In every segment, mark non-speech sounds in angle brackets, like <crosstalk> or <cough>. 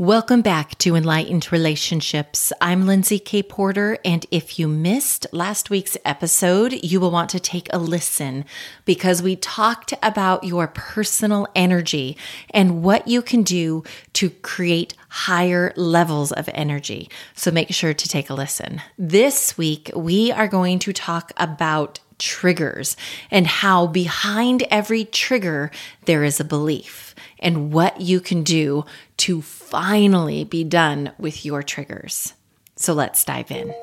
Welcome back to Enlightened Relationships. I'm Lindsay K. Porter, and if you missed last week's episode, you will want to take a listen because we talked about your personal energy and what you can do to create higher levels of energy. So make sure to take a listen. This week, we are going to talk about triggers and how behind every trigger there is a belief and what you can do to finally be done with your triggers. So let's dive in.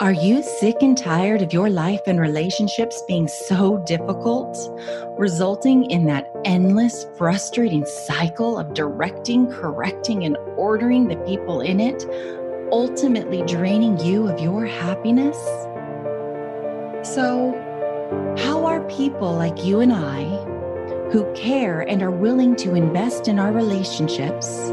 Are you sick and tired of your life and relationships being so difficult, resulting in that endless, frustrating cycle of directing, correcting, and ordering the people in it, ultimately draining you of your happiness? So, how are people like you and I, who care and are willing to invest in our relationships,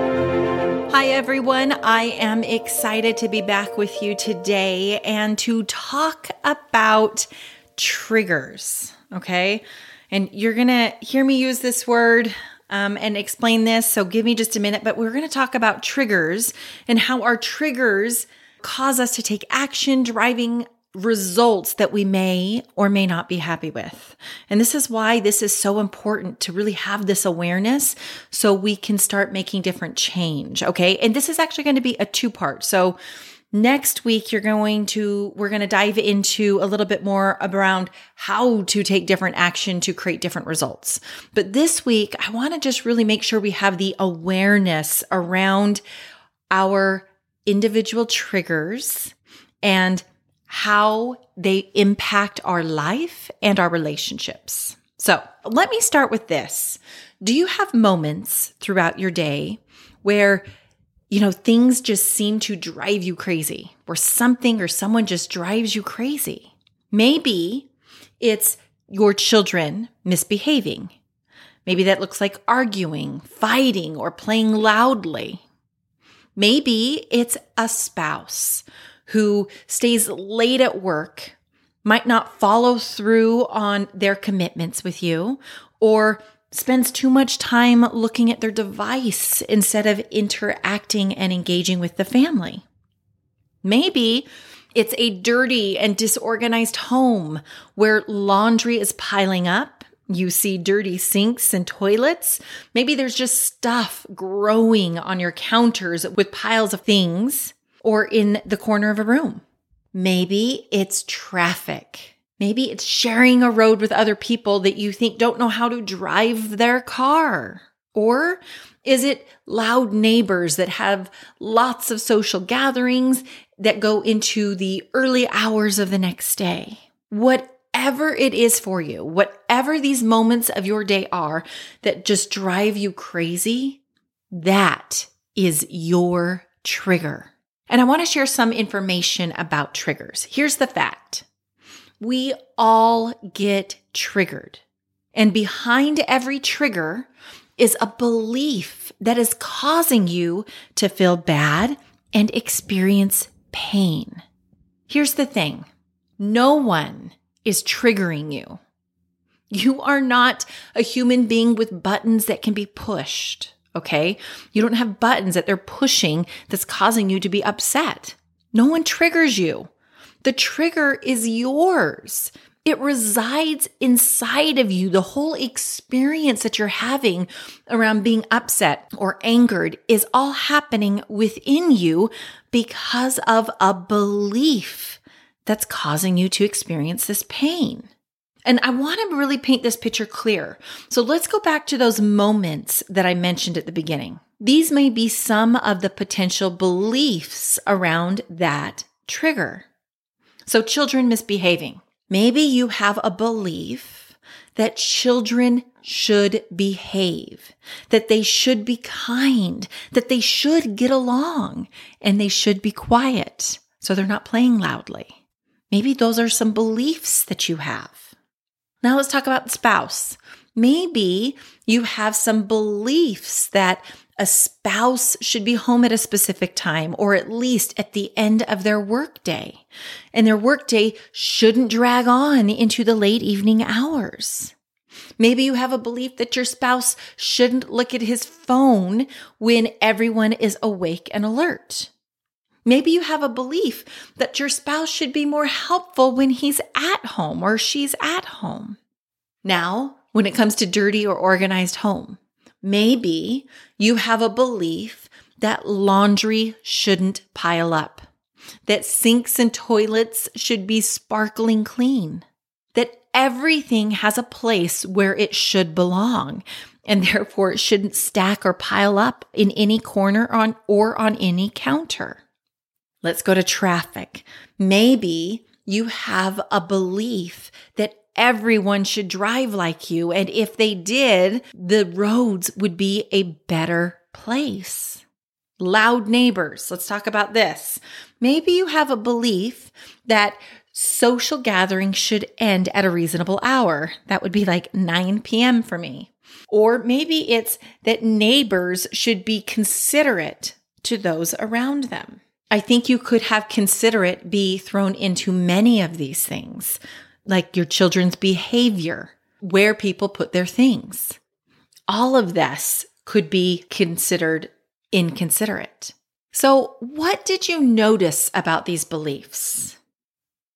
Hi, everyone. I am excited to be back with you today and to talk about triggers. Okay. And you're going to hear me use this word um, and explain this. So give me just a minute. But we're going to talk about triggers and how our triggers cause us to take action, driving results that we may or may not be happy with. And this is why this is so important to really have this awareness so we can start making different change. Okay. And this is actually going to be a two part. So next week, you're going to, we're going to dive into a little bit more around how to take different action to create different results. But this week, I want to just really make sure we have the awareness around our individual triggers and how they impact our life and our relationships. So let me start with this. Do you have moments throughout your day where, you know, things just seem to drive you crazy, where something or someone just drives you crazy? Maybe it's your children misbehaving. Maybe that looks like arguing, fighting, or playing loudly. Maybe it's a spouse who stays late at work, might not follow through on their commitments with you, or spends too much time looking at their device instead of interacting and engaging with the family. Maybe it's a dirty and disorganized home where laundry is piling up. You see dirty sinks and toilets. Maybe there's just stuff growing on your counters with piles of things or in the corner of a room. Maybe it's traffic. Maybe it's sharing a road with other people that you think don't know how to drive their car. Or is it loud neighbors that have lots of social gatherings that go into the early hours of the next day? Whatever it is for you, whatever these moments of your day are that just drive you crazy, that is your trigger. And I want to share some information about triggers. Here's the fact we all get triggered. And behind every trigger is a belief that is causing you to feel bad and experience pain. Here's the thing no one is triggering you. You are not a human being with buttons that can be pushed. Okay. You don't have buttons that they're pushing that's causing you to be upset. No one triggers you. The trigger is yours. It resides inside of you. The whole experience that you're having around being upset or angered is all happening within you because of a belief that's causing you to experience this pain. And I want to really paint this picture clear. So let's go back to those moments that I mentioned at the beginning. These may be some of the potential beliefs around that trigger. So, children misbehaving. Maybe you have a belief that children should behave, that they should be kind, that they should get along, and they should be quiet so they're not playing loudly. Maybe those are some beliefs that you have. Now let's talk about spouse. Maybe you have some beliefs that a spouse should be home at a specific time or at least at the end of their workday. And their workday shouldn't drag on into the late evening hours. Maybe you have a belief that your spouse shouldn't look at his phone when everyone is awake and alert. Maybe you have a belief that your spouse should be more helpful when he's at home or she's at home. Now, when it comes to dirty or organized home, maybe you have a belief that laundry shouldn't pile up, that sinks and toilets should be sparkling clean, that everything has a place where it should belong, and therefore it shouldn't stack or pile up in any corner on or on any counter. Let's go to traffic. Maybe you have a belief that everyone should drive like you. And if they did, the roads would be a better place. Loud neighbors. Let's talk about this. Maybe you have a belief that social gatherings should end at a reasonable hour. That would be like 9 p.m. for me. Or maybe it's that neighbors should be considerate to those around them. I think you could have considerate be thrown into many of these things, like your children's behavior, where people put their things. All of this could be considered inconsiderate. So, what did you notice about these beliefs?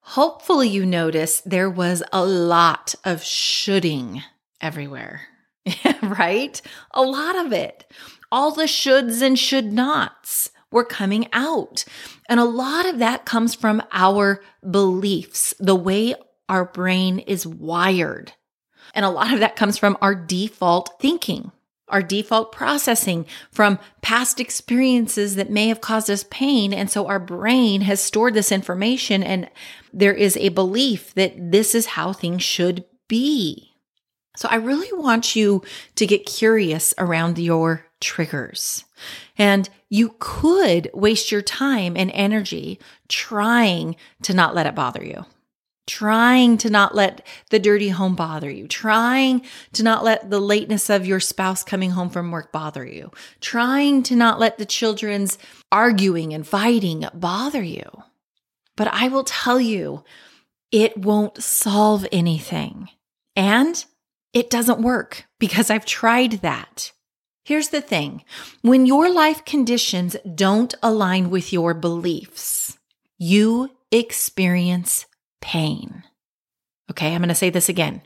Hopefully, you noticed there was a lot of shoulding everywhere, <laughs> right? A lot of it. All the shoulds and should nots were coming out. And a lot of that comes from our beliefs, the way our brain is wired. And a lot of that comes from our default thinking, our default processing from past experiences that may have caused us pain. And so our brain has stored this information, and there is a belief that this is how things should be. So I really want you to get curious around your triggers. And you could waste your time and energy trying to not let it bother you, trying to not let the dirty home bother you, trying to not let the lateness of your spouse coming home from work bother you, trying to not let the children's arguing and fighting bother you. But I will tell you, it won't solve anything. And it doesn't work because I've tried that. Here's the thing when your life conditions don't align with your beliefs, you experience pain. Okay, I'm going to say this again.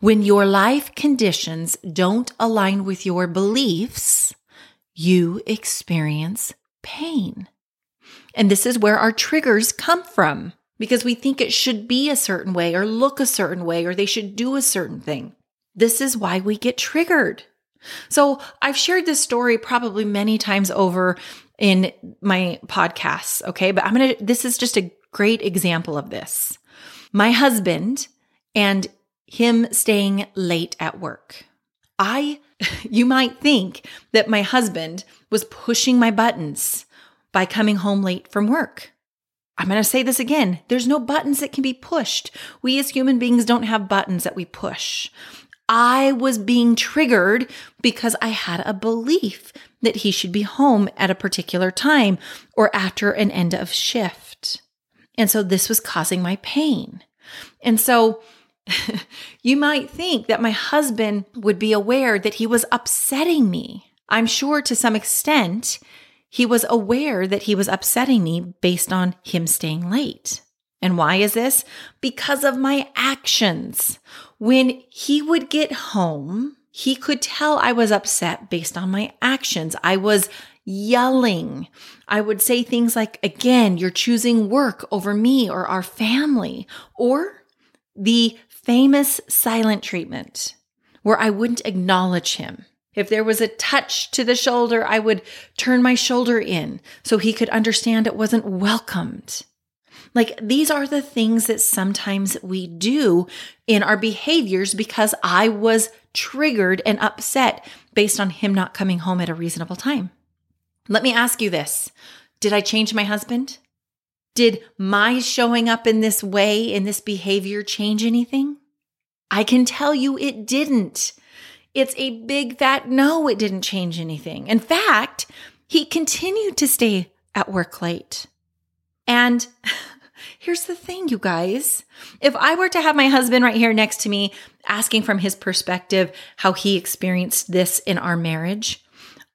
When your life conditions don't align with your beliefs, you experience pain. And this is where our triggers come from because we think it should be a certain way or look a certain way or they should do a certain thing. This is why we get triggered. So I've shared this story probably many times over in my podcasts. Okay. But I'm going to, this is just a great example of this. My husband and him staying late at work. I, <laughs> you might think that my husband was pushing my buttons by coming home late from work. I'm going to say this again. There's no buttons that can be pushed. We as human beings don't have buttons that we push. I was being triggered because I had a belief that he should be home at a particular time or after an end of shift. And so this was causing my pain. And so <laughs> you might think that my husband would be aware that he was upsetting me. I'm sure to some extent he was aware that he was upsetting me based on him staying late. And why is this? Because of my actions. When he would get home, he could tell I was upset based on my actions. I was yelling. I would say things like, again, you're choosing work over me or our family, or the famous silent treatment where I wouldn't acknowledge him. If there was a touch to the shoulder, I would turn my shoulder in so he could understand it wasn't welcomed. Like these are the things that sometimes we do in our behaviors because I was triggered and upset based on him not coming home at a reasonable time. Let me ask you this Did I change my husband? Did my showing up in this way, in this behavior, change anything? I can tell you it didn't. It's a big fat no, it didn't change anything. In fact, he continued to stay at work late. And <laughs> here's the thing, you guys. If I were to have my husband right here next to me asking from his perspective how he experienced this in our marriage,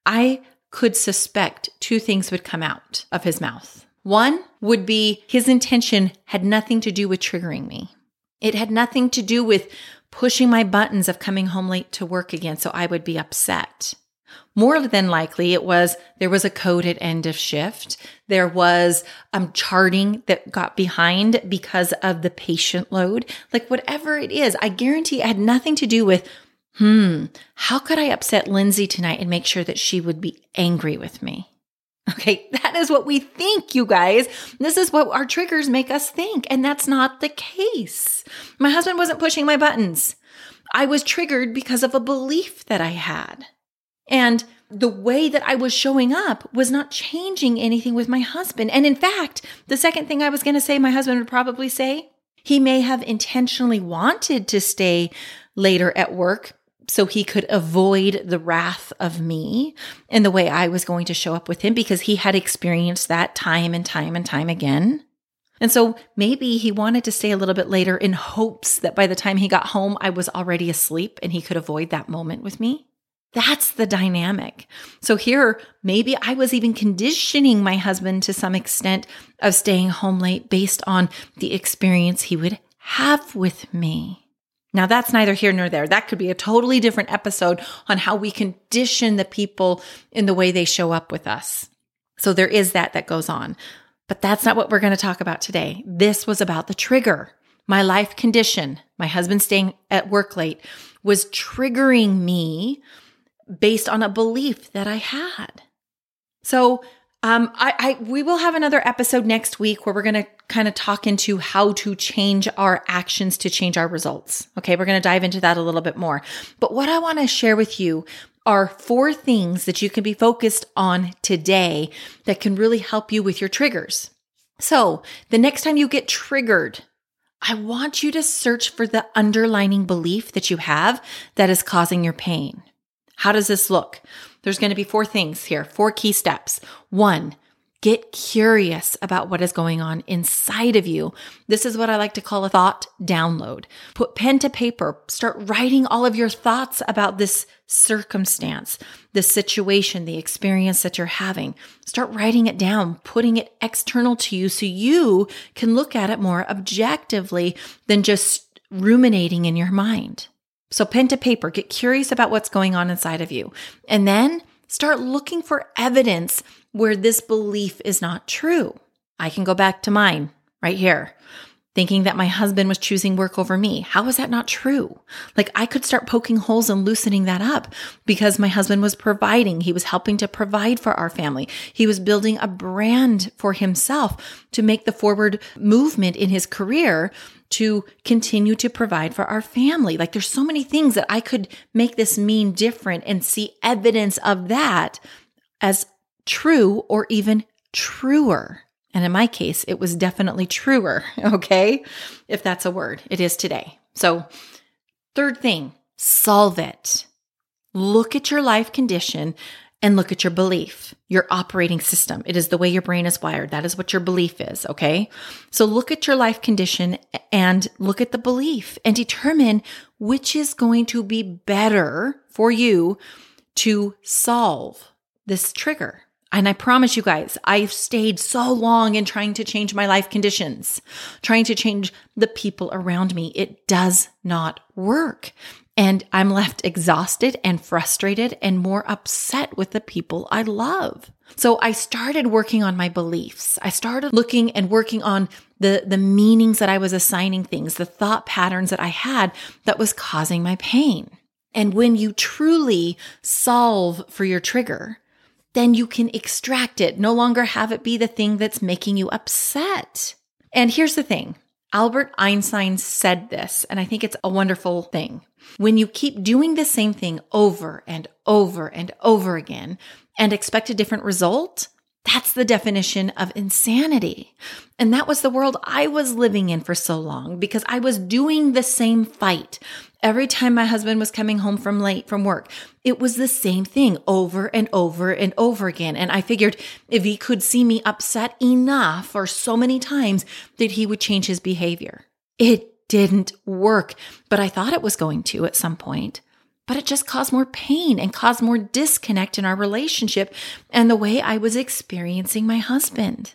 I could suspect two things would come out of his mouth. One would be his intention had nothing to do with triggering me. It had nothing to do with pushing my buttons of coming home late to work again so I would be upset. More than likely, it was there was a code at end of shift. There was um, charting that got behind because of the patient load. Like whatever it is, I guarantee it had nothing to do with, hmm, how could I upset Lindsay tonight and make sure that she would be angry with me? <laughs> Okay, that is what we think, you guys. This is what our triggers make us think, and that's not the case. My husband wasn't pushing my buttons. I was triggered because of a belief that I had. And the way that I was showing up was not changing anything with my husband. And in fact, the second thing I was going to say, my husband would probably say, he may have intentionally wanted to stay later at work so he could avoid the wrath of me and the way I was going to show up with him because he had experienced that time and time and time again. And so maybe he wanted to stay a little bit later in hopes that by the time he got home, I was already asleep and he could avoid that moment with me. That's the dynamic. So here, maybe I was even conditioning my husband to some extent of staying home late based on the experience he would have with me. Now, that's neither here nor there. That could be a totally different episode on how we condition the people in the way they show up with us. So there is that that goes on. But that's not what we're going to talk about today. This was about the trigger. My life condition, my husband staying at work late, was triggering me based on a belief that I had. So um, I, I we will have another episode next week where we're going to kind of talk into how to change our actions to change our results. Okay, we're going to dive into that a little bit more. But what I want to share with you are four things that you can be focused on today that can really help you with your triggers. So, the next time you get triggered, I want you to search for the underlining belief that you have that is causing your pain. How does this look? There's going to be four things here, four key steps. One, get curious about what is going on inside of you. This is what I like to call a thought download. Put pen to paper, start writing all of your thoughts about this circumstance, the situation, the experience that you're having. Start writing it down, putting it external to you so you can look at it more objectively than just ruminating in your mind. So, pen to paper, get curious about what's going on inside of you. And then start looking for evidence where this belief is not true. I can go back to mine right here, thinking that my husband was choosing work over me. How is that not true? Like, I could start poking holes and loosening that up because my husband was providing. He was helping to provide for our family. He was building a brand for himself to make the forward movement in his career to continue to provide for our family. Like there's so many things that I could make this mean different and see evidence of that as true or even truer. And in my case, it was definitely truer. <laughs> Okay. If that's a word, it is today. So, third thing, solve it. Look at your life condition and look at your belief, your operating system. It is the way your brain is wired. That is what your belief is. Okay. So look at your life condition and look at the belief and determine which is going to be better for you to solve this trigger. And I promise you guys, I've stayed so long in trying to change my life conditions, trying to change the people around me. It does not work. And I'm left exhausted and frustrated and more upset with the people I love. So I started working on my beliefs. I started looking and working on the, the meanings that I was assigning things, the thought patterns that I had that was causing my pain. And when you truly solve for your trigger, then you can extract it, no longer have it be the thing that's making you upset. And here's the thing Albert Einstein said this, and I think it's a wonderful thing. When you keep doing the same thing over and over and over again and expect a different result, That's the definition of insanity. And that was the world I was living in for so long because I was doing the same fight. Every time my husband was coming home from late from work, it was the same thing over and over and over again. And I figured if he could see me upset enough or so many times that he would change his behavior. It didn't work, but I thought it was going to at some point but it just caused more pain and caused more disconnect in our relationship and the way I was experiencing my husband.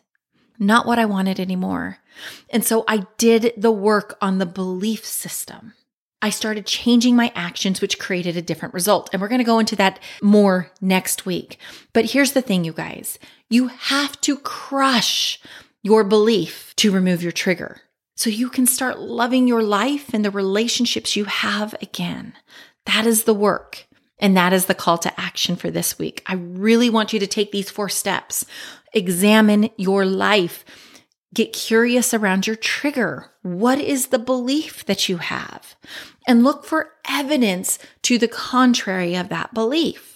Not what I wanted anymore. And so I did the work on the belief system. I started changing my actions, which created a different result. And we're going to go into that more next week. But here's the thing, you guys you have to crush your belief to remove your trigger so you can start loving your life and the relationships you have again. That is the work. And that is the call to action for this week. I really want you to take these four steps. Examine your life. Get curious around your trigger. What is the belief that you have? And look for evidence to the contrary of that belief.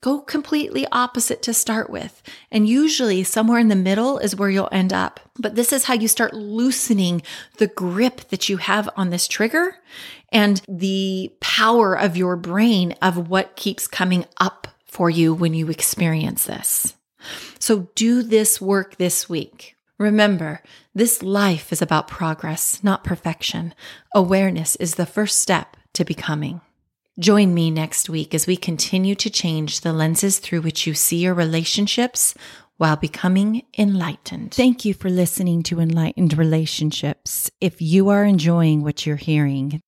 Go completely opposite to start with. And usually somewhere in the middle is where you'll end up. But this is how you start loosening the grip that you have on this trigger and the power of your brain of what keeps coming up for you when you experience this. So do this work this week. Remember, this life is about progress, not perfection. Awareness is the first step to becoming. Join me next week as we continue to change the lenses through which you see your relationships while becoming enlightened. Thank you for listening to Enlightened Relationships. If you are enjoying what you're hearing,